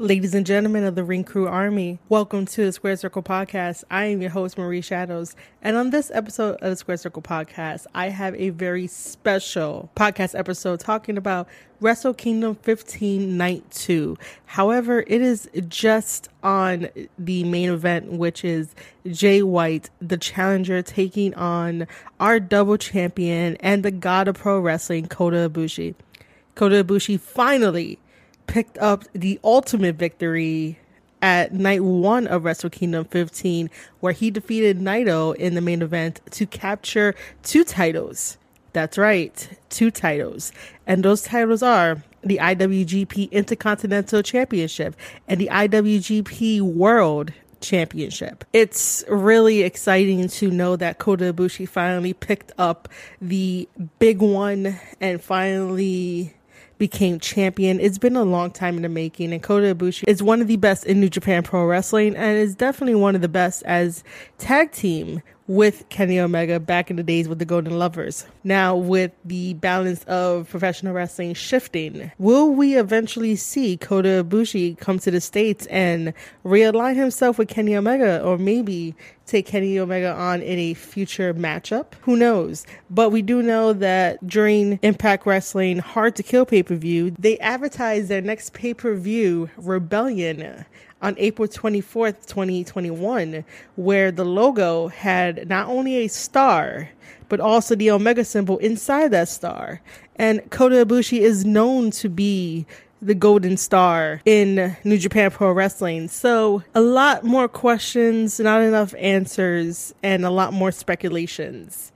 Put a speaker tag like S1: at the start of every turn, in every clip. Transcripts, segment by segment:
S1: Ladies and gentlemen of the Ring Crew Army, welcome to the Square Circle Podcast. I am your host, Marie Shadows. And on this episode of the Square Circle Podcast, I have a very special podcast episode talking about Wrestle Kingdom 15 Night 2. However, it is just on the main event, which is Jay White, the challenger, taking on our double champion and the god of pro wrestling, Kota Ibushi. Kota Ibushi finally picked up the ultimate victory at night one of Wrestle Kingdom 15, where he defeated Naito in the main event to capture two titles. That's right, two titles. And those titles are the IWGP Intercontinental Championship and the IWGP World Championship. It's really exciting to know that Kota Ibushi finally picked up the big one and finally became champion. It's been a long time in the making, and Kota Ibushi is one of the best in New Japan Pro Wrestling and is definitely one of the best as tag team with Kenny Omega back in the days with the Golden Lovers. Now, with the balance of professional wrestling shifting, will we eventually see Kota Ibushi come to the States and realign himself with Kenny Omega, or maybe take Kenny Omega on in a future matchup? Who knows? But we do know that during Impact Wrestling Hard to Kill pay per view, they advertised their next pay per view, Rebellion on April 24th, 2021, where the logo had not only a star, but also the Omega symbol inside that star. And Kota Ibushi is known to be the golden star in New Japan Pro Wrestling. So, a lot more questions, not enough answers, and a lot more speculations.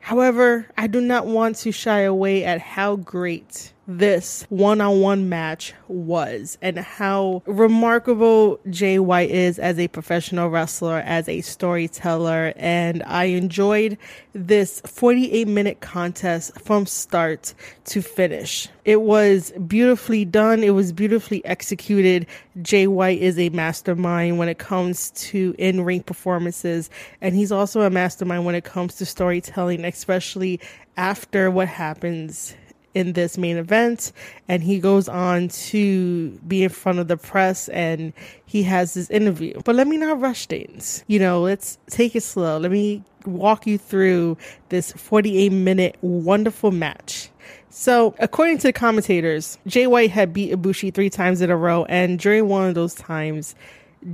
S1: However, I do not want to shy away at how great this one on one match was and how remarkable Jay White is as a professional wrestler, as a storyteller. And I enjoyed this 48 minute contest from start to finish. It was beautifully done, it was beautifully executed. Jay White is a mastermind when it comes to in ring performances, and he's also a mastermind when it comes to storytelling, especially after what happens in this main event and he goes on to be in front of the press and he has this interview. But let me not rush things. You know, let's take it slow. Let me walk you through this 48 minute wonderful match. So, according to the commentators, Jay White had beat Ibushi three times in a row, and during one of those times,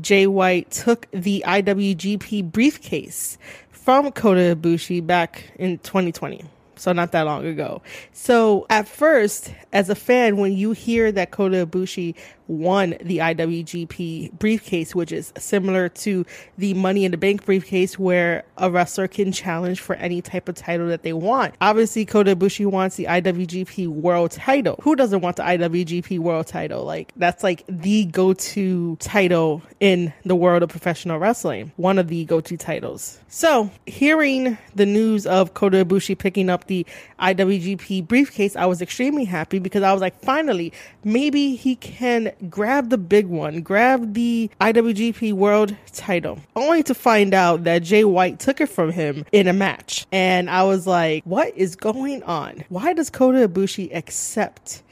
S1: Jay White took the IWGP briefcase from Kota Ibushi back in 2020 so not that long ago. So at first, as a fan, when you hear that Kota Ibushi won the IWGP briefcase, which is similar to the Money in the Bank briefcase, where a wrestler can challenge for any type of title that they want. Obviously, Kota Ibushi wants the IWGP World Title. Who doesn't want the IWGP World Title? Like that's like the go-to title in the world of professional wrestling. One of the go-to titles. So, hearing the news of Kota Ibushi picking up the IWGP briefcase, I was extremely happy because I was like, finally, maybe he can grab the big one, grab the IWGP World title, only to find out that Jay White took it from him in a match. And I was like, what is going on? Why does Kota Ibushi accept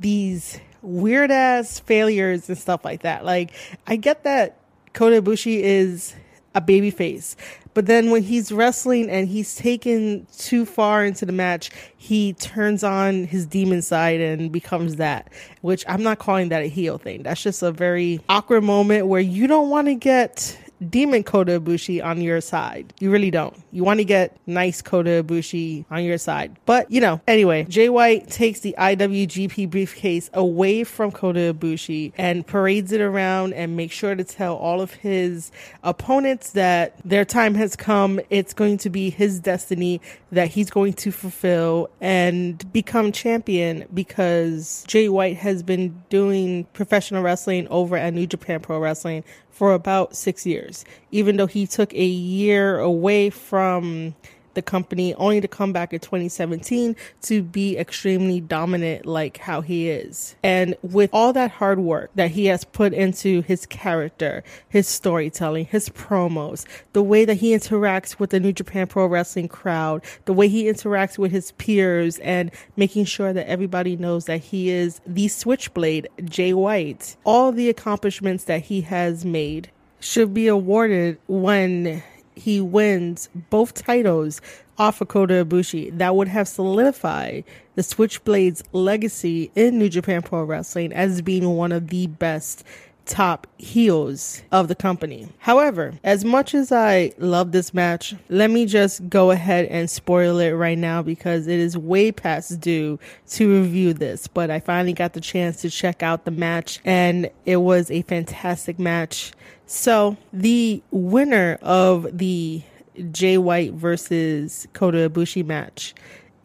S1: these weird ass failures and stuff like that? Like, I get that Kota Ibushi is a baby face. But then when he's wrestling and he's taken too far into the match, he turns on his demon side and becomes that, which I'm not calling that a heel thing. That's just a very awkward moment where you don't want to get demon Kota Ibushi on your side. You really don't. You want to get nice Kota Ibushi on your side. But, you know, anyway, Jay White takes the IWGP briefcase away from Kota Ibushi and parades it around and makes sure to tell all of his opponents that their time has come. It's going to be his destiny that he's going to fulfill and become champion because Jay White has been doing professional wrestling over at New Japan Pro Wrestling for about six years, even though he took a year away from the company only to come back in 2017 to be extremely dominant like how he is. And with all that hard work that he has put into his character, his storytelling, his promos, the way that he interacts with the New Japan Pro Wrestling crowd, the way he interacts with his peers and making sure that everybody knows that he is the switchblade, Jay White. All the accomplishments that he has made should be awarded when he wins both titles off of Kota Ibushi. That would have solidified the Switchblade's legacy in New Japan Pro Wrestling as being one of the best top heels of the company. However, as much as I love this match, let me just go ahead and spoil it right now because it is way past due to review this. But I finally got the chance to check out the match and it was a fantastic match. So, the winner of the Jay White versus Kota Ibushi match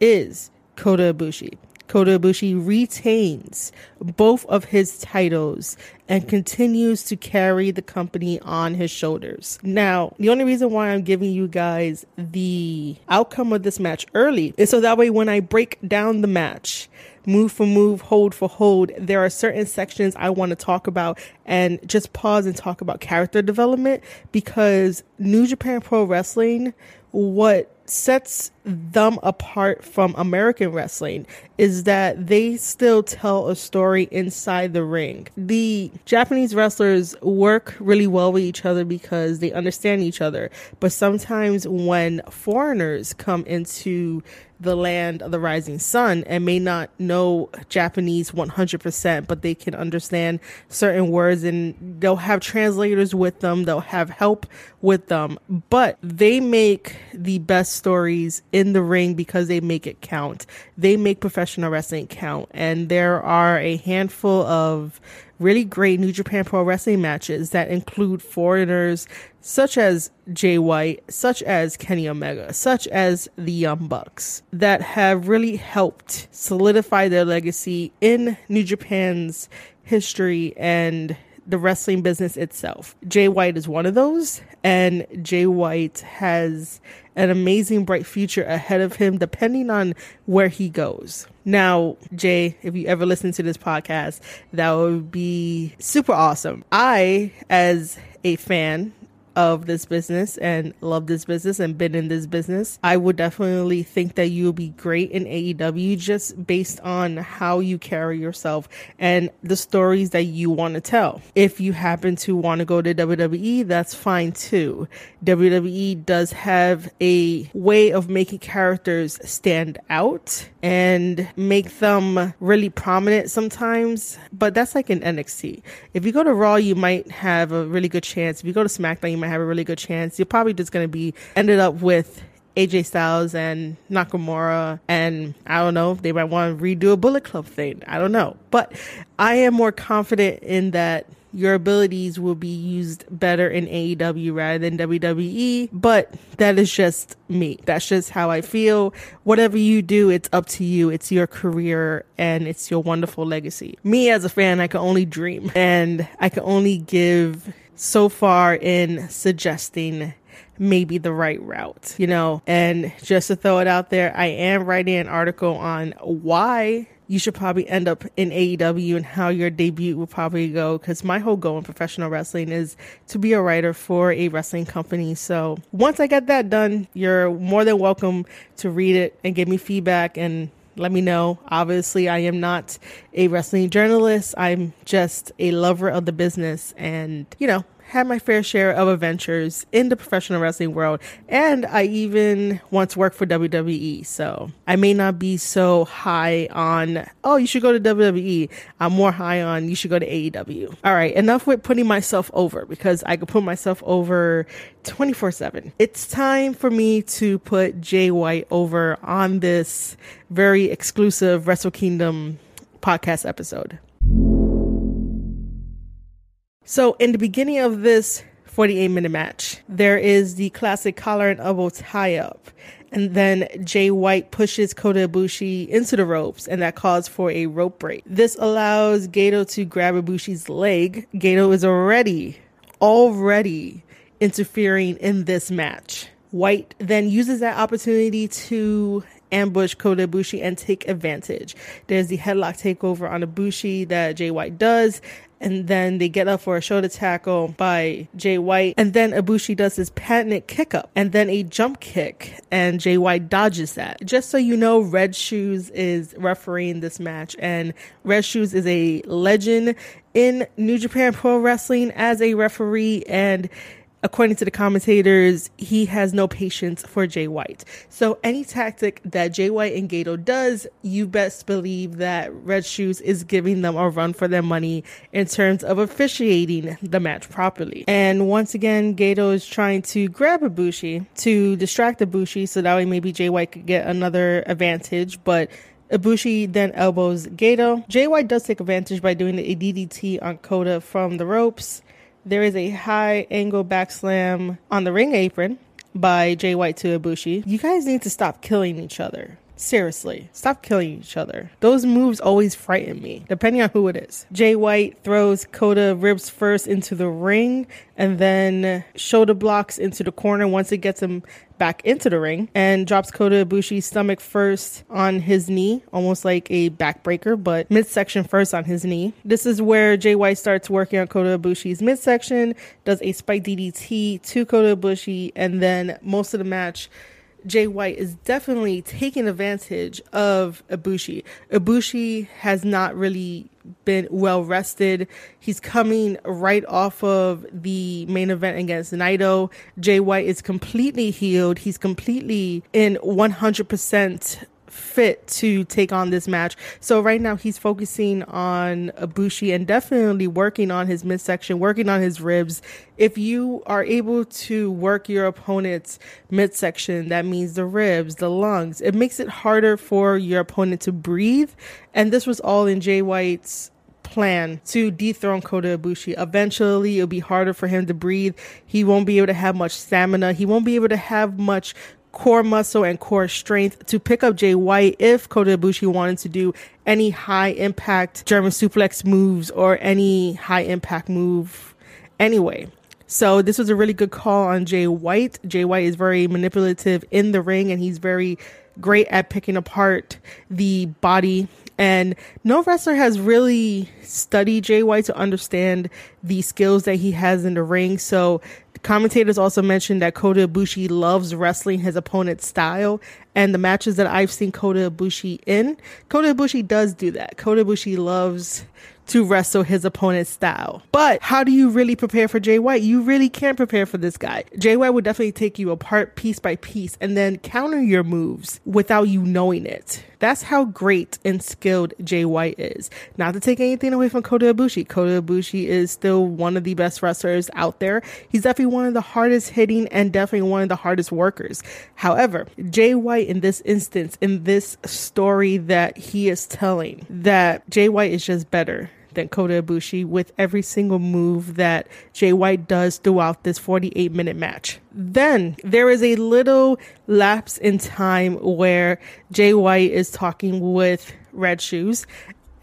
S1: is Kota Ibushi. Kota Ibushi retains both of his titles and continues to carry the company on his shoulders. Now, the only reason why I'm giving you guys the outcome of this match early is so that way when I break down the match, move for move, hold for hold, there are certain sections I want to talk about and just pause and talk about character development because New Japan Pro Wrestling, what sets them apart from American wrestling is that they still tell a story inside the ring. The Japanese wrestlers work really well with each other because they understand each other. But sometimes when foreigners come into the land of the rising sun and may not know Japanese 100%, but they can understand certain words and they'll have translators with them, they'll have help with them, but they make the best stories in the ring because they make it count. They make professional wrestling count. And there are a handful of really great New Japan Pro Wrestling matches that include foreigners such as Jay White, such as Kenny Omega, such as the Young Bucks that have really helped solidify their legacy in New Japan's history and the wrestling business itself. Jay White is one of those, and Jay White has an amazing bright future ahead of him depending on where he goes. Now, Jay, if you ever listen to this podcast, that would be super awesome. I, as a fan, of this business and love this business and been in this business, I would definitely think that you will be great in AEW just based on how you carry yourself and the stories that you want to tell. If you happen to want to go to WWE, that's fine too. WWE does have a way of making characters stand out and make them really prominent sometimes, but that's like in NXT. If you go to Raw, you might have a really good chance. If you go to SmackDown, you might have a really good chance. You're probably just going to be ended up with AJ Styles and Nakamura, and I don't know, they might want to redo a Bullet Club thing. I don't know. But I am more confident in that your abilities will be used better in AEW rather than WWE. But that is just me. That's just how I feel. Whatever you do, it's up to you. It's your career and it's your wonderful legacy. Me as a fan, I can only dream and I can only give so far in suggesting maybe the right route, you know. And just to throw it out there, I am writing an article on why you should probably end up in AEW and how your debut will probably go. Because my whole goal in professional wrestling is to be a writer for a wrestling company. So once I get that done, you're more than welcome to read it and give me feedback and let me know. Obviously, I am not a wrestling journalist. I'm just a lover of the business and, you know, had my fair share of adventures in the professional wrestling world, and I even once worked for WWE. So I may not be so high on, oh, you should go to WWE. I'm more high on, you should go to AEW. All right, enough with putting myself over because I could put myself over 24 7. It's time for me to put Jay White over on this very exclusive Wrestle Kingdom podcast episode. So, in the beginning of this 48 minute match, there is the classic collar and elbow tie up. And then Jay White pushes Kota Ibushi into the ropes, and that calls for a rope break. This allows Gedo to grab Ibushi's leg. Gedo is already, already interfering in this match. White then uses that opportunity to ambush Kota Ibushi and take advantage. There's the headlock takeover on Ibushi that Jay White does, and then they get up for a shoulder tackle by Jay White, and then Ibushi does his patented kick up, and then a jump kick, and Jay White dodges that. Just so you know, Red Shoes is refereeing this match, and Red Shoes is a legend in New Japan Pro Wrestling as a referee, and according to the commentators, he has no patience for Jay White. So any tactic that Jay White and Gedo does, you best believe that Red Shoes is giving them a run for their money in terms of officiating the match properly. And once again, Gedo is trying to grab Ibushi to distract Ibushi so that way maybe Jay White could get another advantage, but Ibushi then elbows Gedo. White does take advantage by doing a DDT on Kota from the ropes. There is a high angle back slam on the ring apron by Jay White to Ibushi. You guys need to stop killing each other. Seriously, stop killing each other. Those moves always frighten me, depending on who it is. Jay White throws Kota ribs first into the ring and then shoulder blocks into the corner once it gets him back into the ring and drops Kota Ibushi's stomach first on his knee, almost like a backbreaker, but midsection first on his knee. This is where Jay White starts working on Kota Ibushi's midsection, does a spike DDT to Kota Ibushi, and then most of the match Jay White is definitely taking advantage of Ibushi. Ibushi has not really been well rested. He's coming right off of the main event against Naito. Jay White is completely healed. He's completely in 100% fit to take on this match. So right now he's focusing on Ibushi and definitely working on his midsection, working on his ribs. If you are able to work your opponent's midsection, that means the ribs, the lungs, it makes it harder for your opponent to breathe. And this was all in Jay White's plan to dethrone Kota Ibushi. Eventually, it'll be harder for him to breathe. He won't be able to have much stamina. He won't be able to have much core muscle and core strength to pick up Jay White if Kota Ibushi wanted to do any high impact German suplex moves or any high impact move anyway. So this was a really good call on Jay White. Jay White is very manipulative in the ring and he's very great at picking apart the body and no wrestler has really studied Jay White to understand the skills that he has in the ring. So commentators also mentioned that Kota Ibushi loves wrestling his opponent's style. And the matches that I've seen Kota Ibushi in, Kota Ibushi does do that. Kota Ibushi loves to wrestle his opponent's style. But how do you really prepare for Jay White? You really can't prepare for this guy. Jay White would definitely take you apart piece by piece and then counter your moves without you knowing it. That's how great and skilled Jay White is. Not to take anything away from Kota Ibushi. Kota Ibushi is still one of the best wrestlers out there. He's definitely one of the hardest hitting and definitely one of the hardest workers. However, Jay White in this instance, in this story that he is telling, that Jay White is just better than Kota Ibushi with every single move that Jay White does throughout this 48 minute match. Then there is a little lapse in time where Jay White is talking with Red Shoes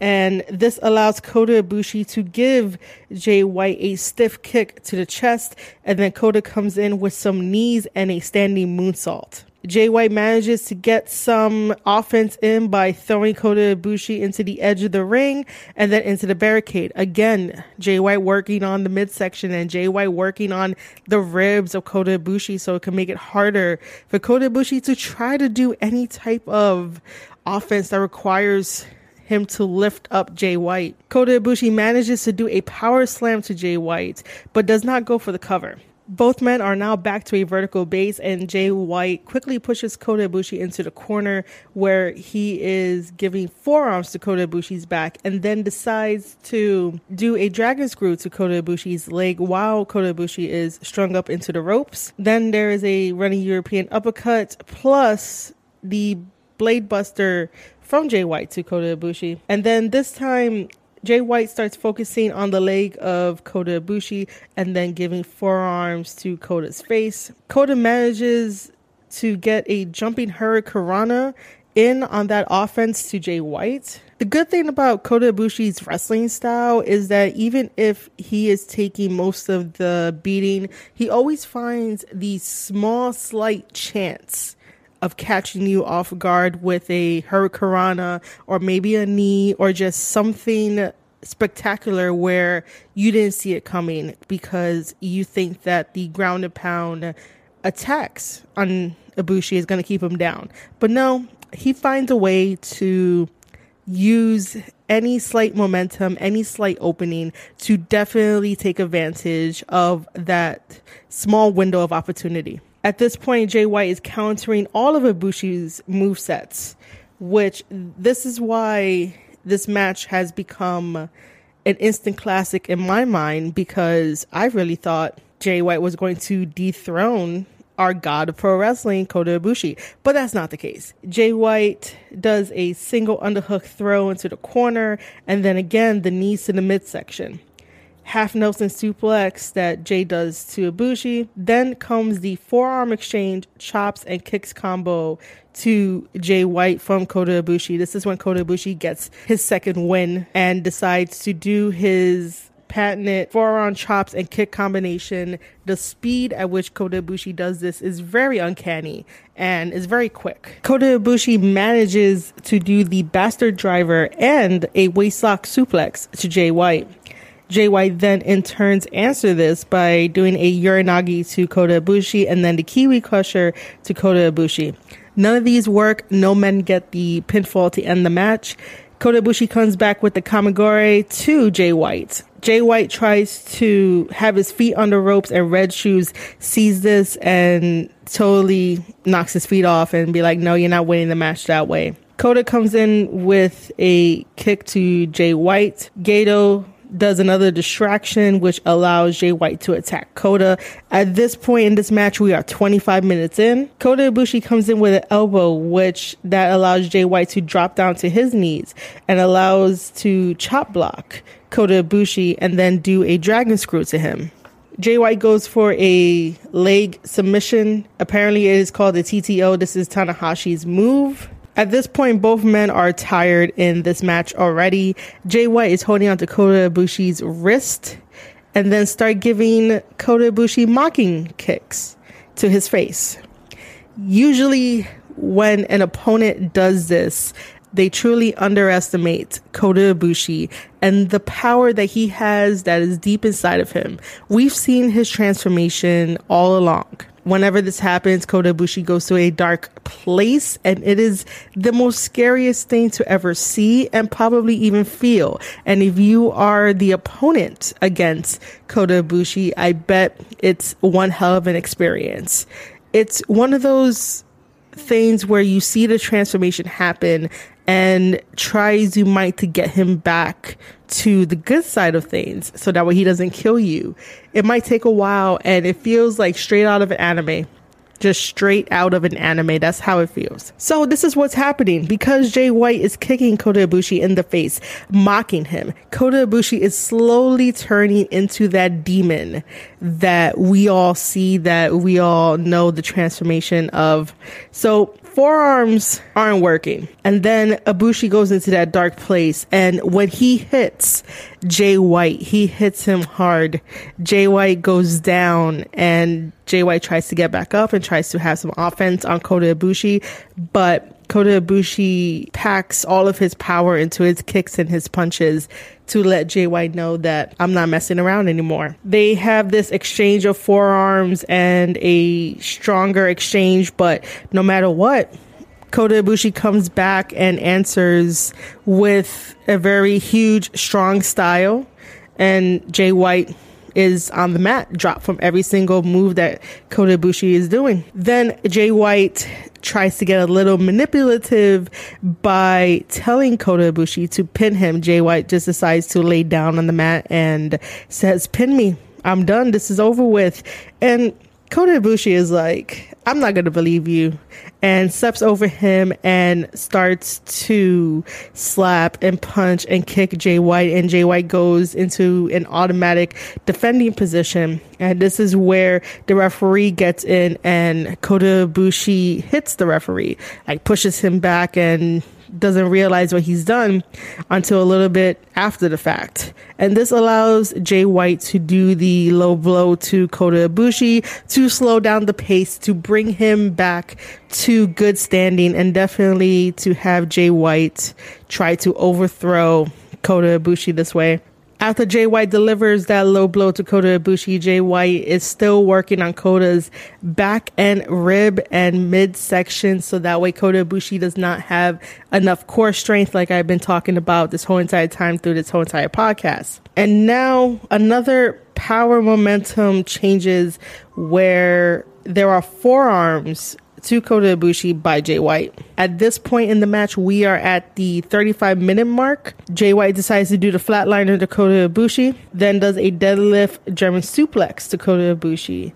S1: and this allows Kota Ibushi to give Jay White a stiff kick to the chest, and then Kota comes in with some knees and a standing moonsault. Jay White manages to get some offense in by throwing Kota Ibushi into the edge of the ring and then into the barricade. Again, Jay White working on the midsection and Jay White working on the ribs of Kota Ibushi so it can make it harder for Kota Ibushi to try to do any type of offense that requires him to lift up Jay White. Kota Ibushi manages to do a power slam to Jay White, but does not go for the cover. Both men are now back to a vertical base, and Jay White quickly pushes Kota Ibushi into the corner where he is giving forearms to Kota Ibushi's back and then decides to do a dragon screw to Kota Ibushi's leg while Kota Ibushi is strung up into the ropes. Then there is a running European uppercut plus the blade buster from Jay White to Kota Ibushi. And then this time Jay White starts focusing on the leg of Kota Ibushi and then giving forearms to Kota's face. Kota manages to get a jumping hurricanrana in on that offense to Jay White. The good thing about Kota Ibushi's wrestling style is that even if he is taking most of the beating, he always finds the small, slight chance of catching you off guard with a hurricanrana or maybe a knee or just something spectacular where you didn't see it coming because you think that the ground and pound attacks on Ibushi is going to keep him down. But no, he finds a way to use any slight momentum, any slight opening to definitely take advantage of that small window of opportunity. At this point, Jay White is countering all of Ibushi's move sets, which this is why this match has become an instant classic in my mind because I really thought Jay White was going to dethrone our god of pro wrestling, Kota Ibushi. But that's not the case. Jay White does a single underhook throw into the corner, and then again the knees to the midsection half Nelson suplex that Jay does to Ibushi. Then comes the forearm exchange, chops, and kicks combo to Jay White from Kota Ibushi. This is when Kota Ibushi gets his second win and decides to do his patented forearm chops and kick combination. The speed at which Kota Ibushi does this is very uncanny and is very quick. Kota Ibushi manages to do the bastard driver and a waistlock suplex to Jay White. White then in turns answer this by doing a Uranage to Kota Ibushi and then the Kiwi Crusher to Kota Ibushi. None of these work. No men get the pinfall to end the match. Kota Ibushi comes back with the Kamigoye to Jay White. Jay White tries to have his feet on the ropes and Red Shoes sees this and totally knocks his feet off and be like, no, you're not winning the match that way. Kota comes in with a kick to Jay White. Gedo does another distraction, which allows Jay White to attack Kota. At this point in this match, we are 25 minutes in. Kota Ibushi comes in with an elbow, which that allows Jay White to drop down to his knees and allows to chop block Kota Ibushi and then do a dragon screw to him. Jay White goes for a leg submission. Apparently, it is called the TTO. This is Tanahashi's move. At this point, both men are tired in this match already. Jay White is holding on to Kota Ibushi's wrist and then start giving Kota Ibushi mocking kicks to his face. Usually, when an opponent does this, they truly underestimate Kota Ibushi and the power that he has that is deep inside of him. We've seen his transformation all along whenever this happens, Kota Ibushi goes to a dark place, and it is the most scariest thing to ever see and probably even feel. And if you are the opponent against Kota Ibushi, I bet it's one hell of an experience. It's one of those things where you see the transformation happen and tries you might to get him back to the good side of things so that way he doesn't kill you. It might take a while and it feels like straight out of an anime. Just straight out of an anime. That's how it feels. So this is what's happening. Because Jay White is kicking Kota Ibushi in the face, mocking him, Kota Ibushi is slowly turning into that demon that we all see, that we all know the transformation of. So forearms aren't working. And then Ibushi goes into that dark place. And when he hits Jay White, he hits him hard. Jay White goes down and Jay White tries to get back up and tries to have some offense on Kota Ibushi. But Kota Ibushi packs all of his power into his kicks and his punches to let Jay White know that I'm not messing around anymore. They have this exchange of forearms and a stronger exchange, but no matter what, Kota Ibushi comes back and answers with a very huge, strong style, and Jay White is on the mat, drop from every single move that Kota Ibushi is doing. Then Jay White tries to get a little manipulative by telling Kota Ibushi to pin him. Jay White just decides to lay down on the mat and says, "Pin me. I'm done. This is over with." And Kota Ibushi is like, I'm not going to believe you. And steps over him and starts to slap and punch and kick Jay White. And Jay White goes into an automatic defending position. And this is where the referee gets in and Kota Ibushi hits the referee, like pushes him back and doesn't realize what he's done until a little bit after the fact. And this allows Jay White to do the low blow to Kota Ibushi to slow down the pace, to bring him back to good standing, and definitely to have Jay White try to overthrow Kota Ibushi this way. After Jay White delivers that low blow to Kota Ibushi, Jay White is still working on Kota's back and rib and midsection so that way Kota Ibushi does not have enough core strength like I've been talking about this whole entire time through this whole entire podcast. And now another power momentum changes where there are forearms to Kota Ibushi by Jay White. At this point in the match, we are at the 35 minute mark. Jay White decides to do the flatliner to Kota Ibushi, then does a deadlift German suplex to Kota Ibushi.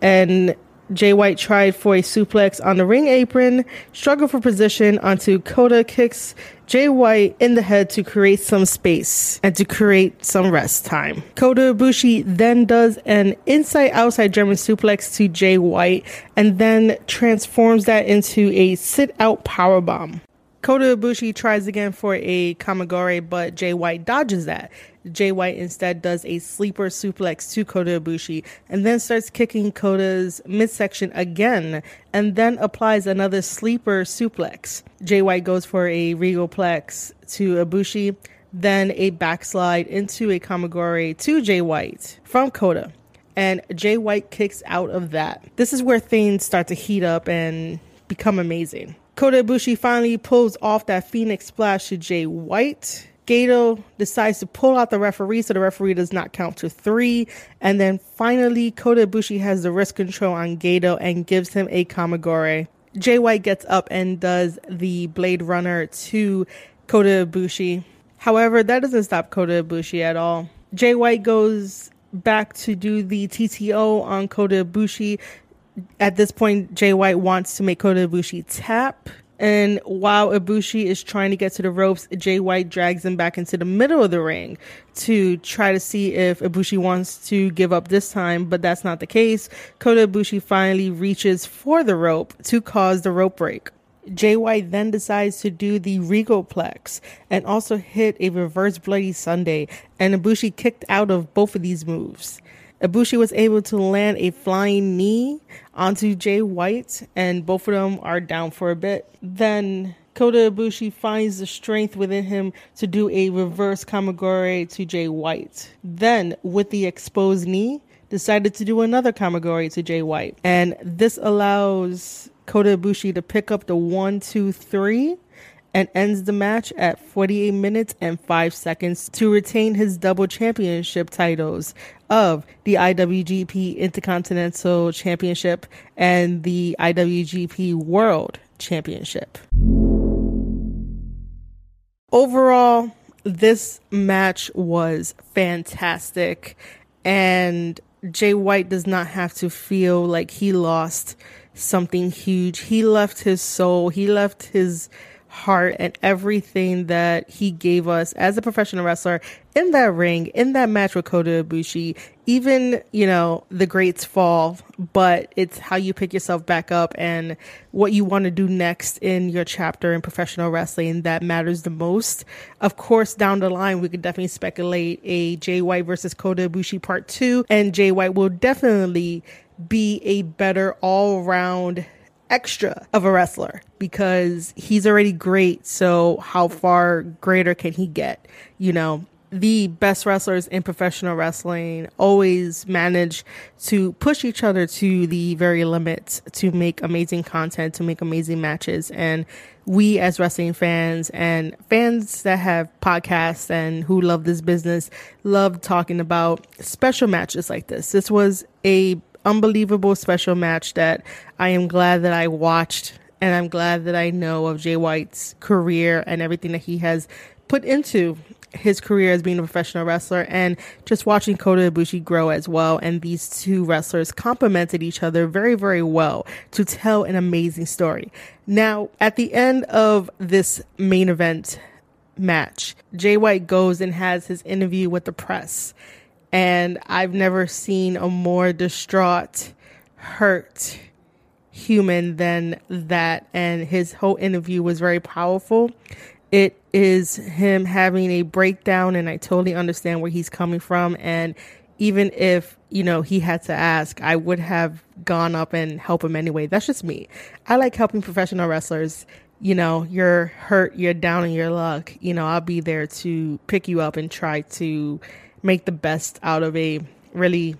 S1: And Jay White tried for a suplex on the ring apron, struggled for position onto Kota kicks Jay White in the head to create some space and to create some rest time. Kota Ibushi then does an inside outside German suplex to Jay White and then transforms that into a sit out power bomb. Kota Ibushi tries again for a Kamigoye, but Jay White dodges that. Jay White instead does a sleeper suplex to Kota Ibushi and then starts kicking Kota's midsection again and then applies another sleeper suplex. Jay White goes for a Regalplex to Ibushi, then a backslide into a Kamigoye to Jay White from Kota. And Jay White kicks out of that. This is where things start to heat up and become amazing. Kota Ibushi finally pulls off that Phoenix splash to Jay White. Gedo decides to pull out the referee so the referee does not count to three. And then finally, Kota Ibushi has the wrist control on Gedo and gives him a Kamigoye. Jay White gets up and does the Blade Runner to Kota Ibushi. However, that doesn't stop Kota Ibushi at all. Jay White goes back to do the TTO on Kota Ibushi at this point, Jay White wants to make Kota Ibushi tap. And while Ibushi is trying to get to the ropes, Jay White drags him back into the middle of the ring to try to see if Ibushi wants to give up this time, but that's not the case. Kota Ibushi finally reaches for the rope to cause the rope break. Jay White then decides to do the Regalplex and also hit a reverse Bloody Sunday, and Ibushi kicked out of both of these moves. Ibushi was able to land a flying knee onto Jay White, and both of them are down for a bit. Then Kota Ibushi finds the strength within him to do a reverse Kamigoye to Jay White. Then, with the exposed knee, decided to do another Kamigoye to Jay White. And this allows Kota Ibushi to pick up the one, two, three and ends the match at 48 minutes and 5 seconds to retain his double championship titles of the IWGP Intercontinental Championship and the IWGP World Championship. Overall, this match was fantastic, and Jay White does not have to feel like he lost something huge. He left his soul, he left his heart and everything that he gave us as a professional wrestler in that ring, in that match with Kota Ibushi. Even, you know, the greats fall, but it's how you pick yourself back up and what you want to do next in your chapter in professional wrestling that matters the most. Of course, down the line, we could definitely speculate a Jay White versus Kota Ibushi part two, and Jay White will definitely be a better all round extra of a wrestler because he's already great. So how far greater can he get? You know, the best wrestlers in professional wrestling always manage to push each other to the very limits to make amazing content, to make amazing matches. And we as wrestling fans and fans that have podcasts and who love this business love talking about special matches like this. This was a unbelievable special match that I am glad that I watched and I'm glad that I know of Jay White's career and everything that he has put into his career as being a professional wrestler and just watching Kota Ibushi grow as well. And these two wrestlers complemented each other very, very well to tell an amazing story. Now, at the end of this main event match, Jay White goes and has his interview with the press and I've never seen a more distraught, hurt human than that. And his whole interview was very powerful. It is him having a breakdown, and I totally understand where he's coming from. And even if, you know, he had to ask, I would have gone up and help him anyway. That's just me. I like helping professional wrestlers. You know, you're hurt, you're down in your luck. You know, I'll be there to pick you up and try to make the best out of a really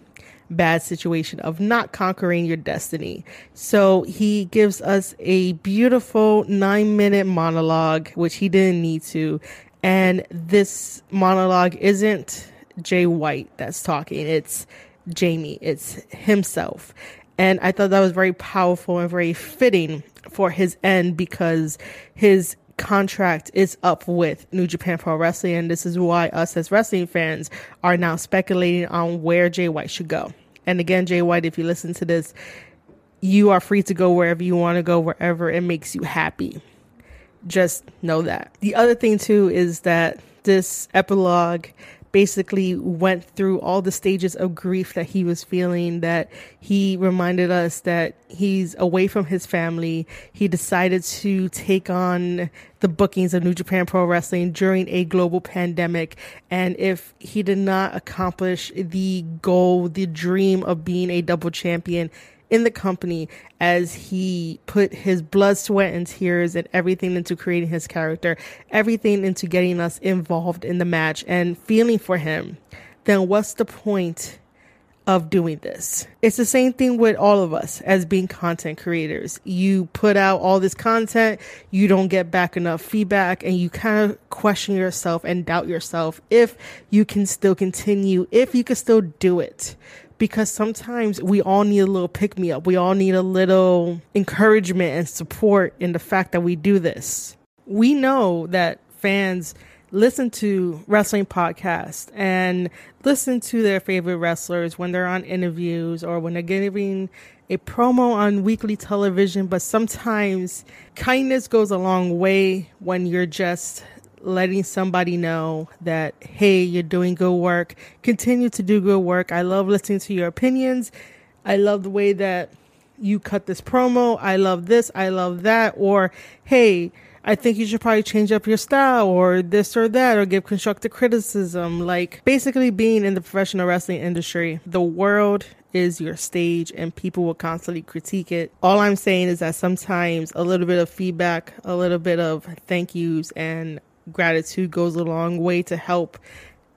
S1: bad situation of not conquering your destiny. So he gives us a beautiful nine minute monologue, which he didn't need to. And this monologue isn't Jay White that's talking, it's Jamie, it's himself. And I thought that was very powerful and very fitting for his end because his contract is up with New Japan Pro Wrestling. And this is why us as wrestling fans are now speculating on where Jay White should go. And again, Jay White, if you listen to this, you are free to go wherever you want to go, wherever it makes you happy. Just know that. The other thing, too, is that this epilogue basically went through all the stages of grief that he was feeling that he reminded us that he's away from his family. He decided to take on the bookings of New Japan Pro Wrestling during a global pandemic. And if he did not accomplish the goal the dream of being a double champion in the company as he put his blood, sweat, and tears and everything into creating his character, everything into getting us involved in the match and feeling for him, then what's the point of doing this? It's the same thing with all of us as being content creators. You put out all this content, you don't get back enough feedback, and you kind of question yourself and doubt yourself if you can still continue, if you can still do it because sometimes we all need a little pick me up. We all need a little encouragement and support in the fact that we do this. We know that fans listen to wrestling podcasts and listen to their favorite wrestlers when they're on interviews or when they're giving a promo on weekly television, but sometimes kindness goes a long way when you're just letting somebody know that, hey, you're doing good work. Continue to do good work. I love listening to your opinions. I love the way that you cut this promo. I love this. I love that. Or, hey, I think you should probably change up your style or this or that or give constructive criticism. Like basically being in the professional wrestling industry, the world is your stage and people will constantly critique it. All I'm saying is that sometimes a little bit of feedback, a little bit of thank yous and gratitude goes a long way to help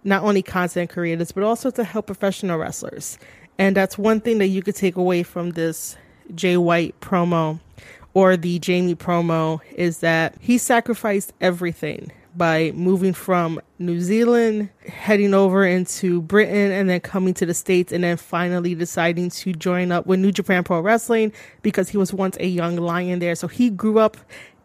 S1: not only content creators, but also to help professional wrestlers. And that's one thing that you could take away from this Jay White promo or the Jamie promo is that he sacrificed everything by moving from New Zealand, heading over into Britain, and then coming to the States, and then finally deciding to join up with New Japan Pro Wrestling because he was once a young lion there. So he grew up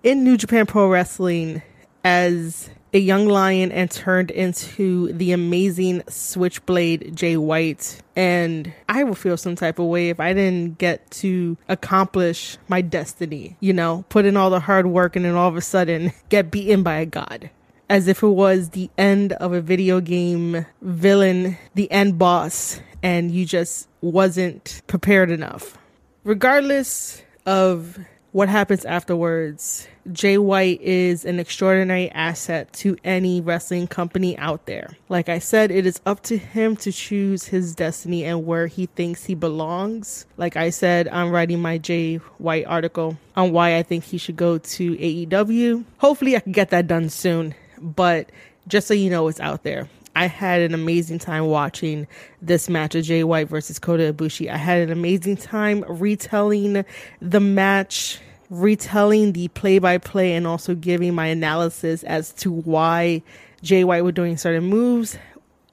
S1: in New Japan Pro Wrestling as a young lion and turned into the amazing switchblade Jay White. And I will feel some type of way if I didn't get to accomplish my destiny, you know, put in all the hard work and then all of a sudden get beaten by a god. As if it was the end of a video game villain, the end boss, and you just wasn't prepared enough. Regardless of what happens afterwards, Jay White is an extraordinary asset to any wrestling company out there. Like I said, it is up to him to choose his destiny and where he thinks he belongs. Like I said, I'm writing my Jay White article on why I think he should go to AEW. Hopefully, I can get that done soon, but just so you know, it's out there. I had an amazing time watching this match of Jay White versus Kota Ibushi. I had an amazing time retelling the match retelling the play by play and also giving my analysis as to why Jay White was doing certain moves,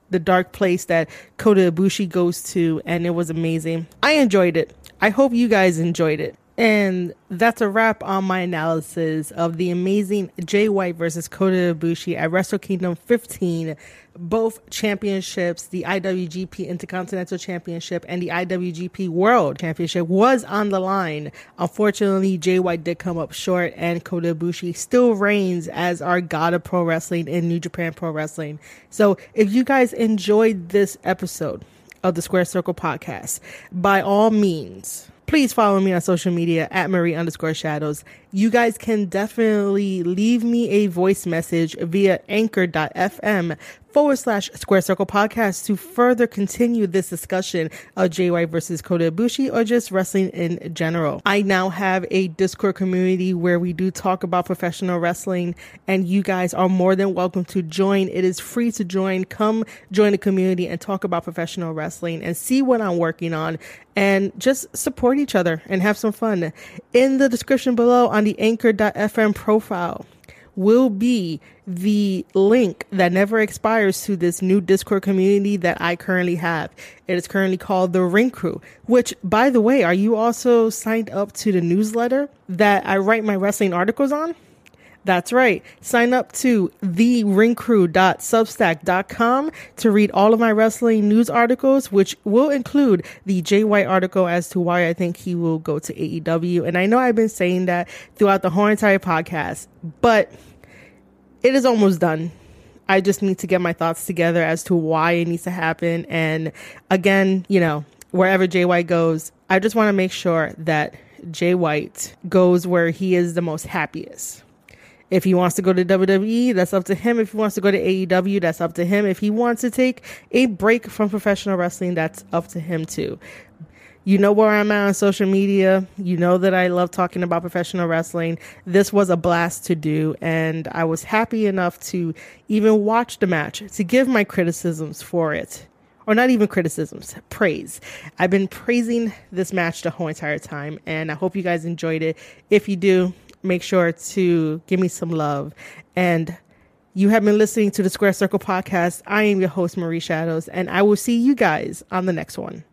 S1: the dark place that Kota Ibushi goes to, and it was amazing. I enjoyed it. I hope you guys enjoyed it. And that's a wrap on my analysis of the amazing Jay White versus Kota Ibushi at Wrestle Kingdom 15 both championships, the IWGP Intercontinental Championship and the IWGP World Championship was on the line. Unfortunately, Jay White did come up short and Kota Ibushi still reigns as our god of pro wrestling in New Japan Pro Wrestling. So if you guys enjoyed this episode of the Square Circle podcast, by all means, please follow me on social media at Marie underscore shadows. You guys can definitely leave me a voice message via anchor.fm forward slash square circle podcast to further continue this discussion of JY versus Kota Ibushi or just wrestling in general. I now have a Discord community where we do talk about professional wrestling and you guys are more than welcome to join. It is free to join. Come join the community and talk about professional wrestling and see what I'm working on and just support each other and have some fun. In the description below on the anchor.fm profile, will be the link that never expires to this new Discord community that I currently have. It is currently called the Ring Crew, which, by the way, are you also signed up to the newsletter that I write my wrestling articles on? That's right. Sign up to theringcrew.substack.com to read all of my wrestling news articles, which will include the Jay White article as to why I think he will go to AEW. And I know I've been saying that throughout the whole entire podcast, but it is almost done. I just need to get my thoughts together as to why it needs to happen. And again, you know, wherever Jay White goes, I just want to make sure that Jay White goes where he is the most happiest if he wants to go to WWE, that's up to him. If he wants to go to AEW, that's up to him. If he wants to take a break from professional wrestling, that's up to him too. You know where I'm at on social media. You know that I love talking about professional wrestling. This was a blast to do, and I was happy enough to even watch the match to give my criticisms for it. Or not even criticisms, praise. I've been praising this match the whole entire time, and I hope you guys enjoyed it. If you do, make sure to give me some love. And you have been listening to the Square Circle podcast. I am your host, Marie Shadows, and I will see you guys on the next one.